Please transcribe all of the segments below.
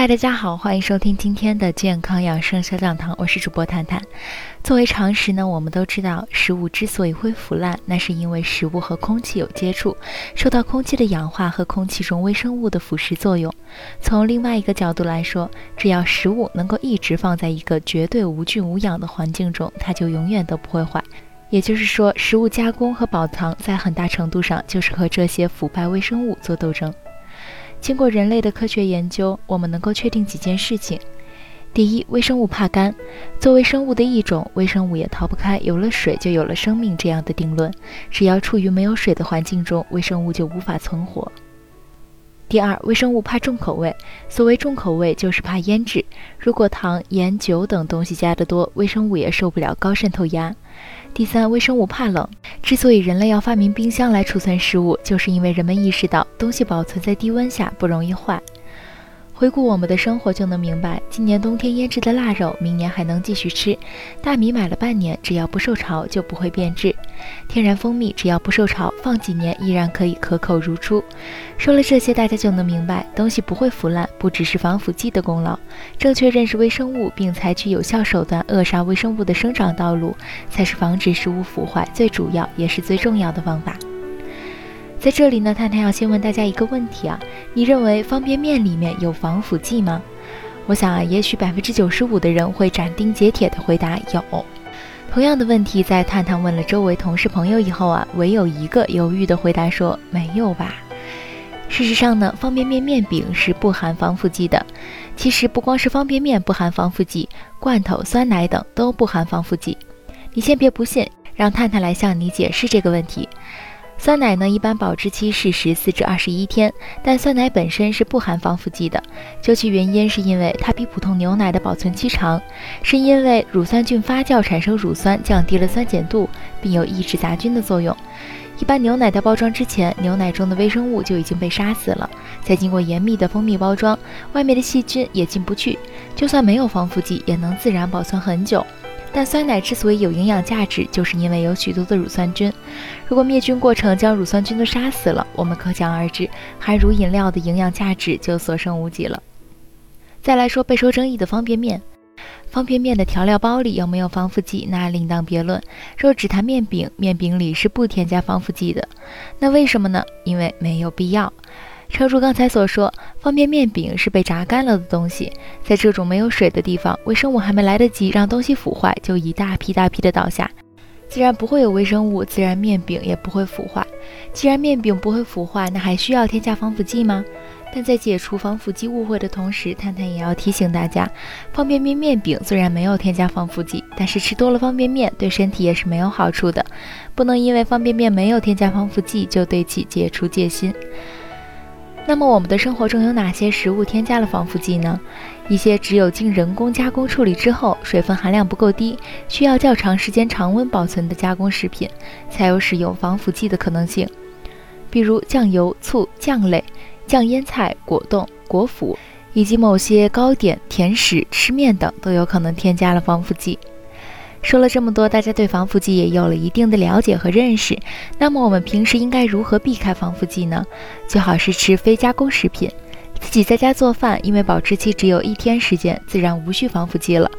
嗨，大家好，欢迎收听今天的健康养生小讲堂，我是主播探探。作为常识呢，我们都知道，食物之所以会腐烂，那是因为食物和空气有接触，受到空气的氧化和空气中微生物的腐蚀作用。从另外一个角度来说，只要食物能够一直放在一个绝对无菌无氧的环境中，它就永远都不会坏。也就是说，食物加工和保藏在很大程度上就是和这些腐败微生物做斗争。经过人类的科学研究，我们能够确定几件事情：第一，微生物怕干，作为生物的一种，微生物也逃不开“有了水就有了生命”这样的定论。只要处于没有水的环境中，微生物就无法存活。第二，微生物怕重口味，所谓重口味就是怕腌制。如果糖、盐、酒等东西加得多，微生物也受不了高渗透压。第三，微生物怕冷。之所以人类要发明冰箱来储存食物，就是因为人们意识到东西保存在低温下不容易坏。回顾我们的生活就能明白，今年冬天腌制的腊肉，明年还能继续吃；大米买了半年，只要不受潮就不会变质；天然蜂蜜只要不受潮，放几年依然可以可口如初。说了这些，大家就能明白，东西不会腐烂，不只是防腐剂的功劳。正确认识微生物，并采取有效手段扼杀微生物的生长道路，才是防止食物腐坏最主要也是最重要的方法。在这里呢，探探要先问大家一个问题啊，你认为方便面里面有防腐剂吗？我想啊，也许百分之九十五的人会斩钉截铁地回答有。同样的问题，在探探问了周围同事朋友以后啊，唯有一个犹豫的回答说没有吧。事实上呢，方便面面饼是不含防腐剂的。其实不光是方便面不含防腐剂，罐头、酸奶等都不含防腐剂。你先别不信，让探探来向你解释这个问题。酸奶呢，一般保质期是十四至二十一天，但酸奶本身是不含防腐剂的。究其原因，是因为它比普通牛奶的保存期长，是因为乳酸菌发酵产生乳酸，降低了酸碱度，并有抑制杂菌的作用。一般牛奶在包装之前，牛奶中的微生物就已经被杀死了，再经过严密的封闭包装，外面的细菌也进不去，就算没有防腐剂，也能自然保存很久。但酸奶之所以有营养价值，就是因为有许多的乳酸菌。如果灭菌过程将乳酸菌都杀死了，我们可想而知，含乳饮料的营养价值就所剩无几了。再来说备受争议的方便面，方便面的调料包里有没有防腐剂，那另当别论。若只谈面饼，面饼里是不添加防腐剂的。那为什么呢？因为没有必要。诚如刚才所说，方便面饼是被炸干了的东西，在这种没有水的地方，微生物还没来得及让东西腐坏，就一大批大批的倒下。既然不会有微生物，自然面饼也不会腐坏。既然面饼不会腐坏，那还需要添加防腐剂吗？但在解除防腐剂误会的同时，探探也要提醒大家，方便面面饼虽然没有添加防腐剂，但是吃多了方便面对身体也是没有好处的。不能因为方便面没有添加防腐剂就对其解除戒心。那么我们的生活中有哪些食物添加了防腐剂呢？一些只有经人工加工处理之后，水分含量不够低，需要较长时间常温保存的加工食品，才有使用防腐剂的可能性。比如酱油、醋、酱类、酱腌菜、果冻、果脯，以及某些糕点、甜食、吃面等，都有可能添加了防腐剂。说了这么多，大家对防腐剂也有了一定的了解和认识。那么我们平时应该如何避开防腐剂呢？最好是吃非加工食品，自己在家做饭，因为保质期只有一天时间，自然无需防腐剂了。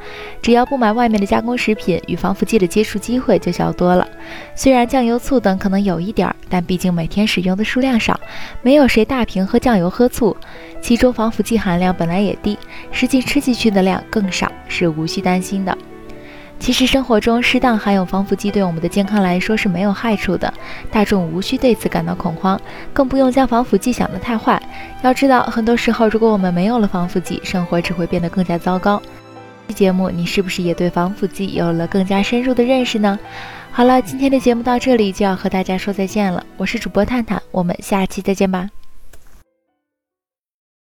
只要不买外面的加工食品，与防腐剂的接触机会就小多了。虽然酱油、醋等可能有一点儿，但毕竟每天使用的数量少，没有谁大瓶喝酱油、喝醋，其中防腐剂含量本来也低，实际吃进去的量更少，是无需担心的。其实生活中适当含有防腐剂对我们的健康来说是没有害处的，大众无需对此感到恐慌，更不用将防腐剂想得太坏。要知道，很多时候如果我们没有了防腐剂，生活只会变得更加糟糕。期节目你是不是也对防腐剂有了更加深入的认识呢？好了，今天的节目到这里就要和大家说再见了，我是主播探探，我们下期再见吧。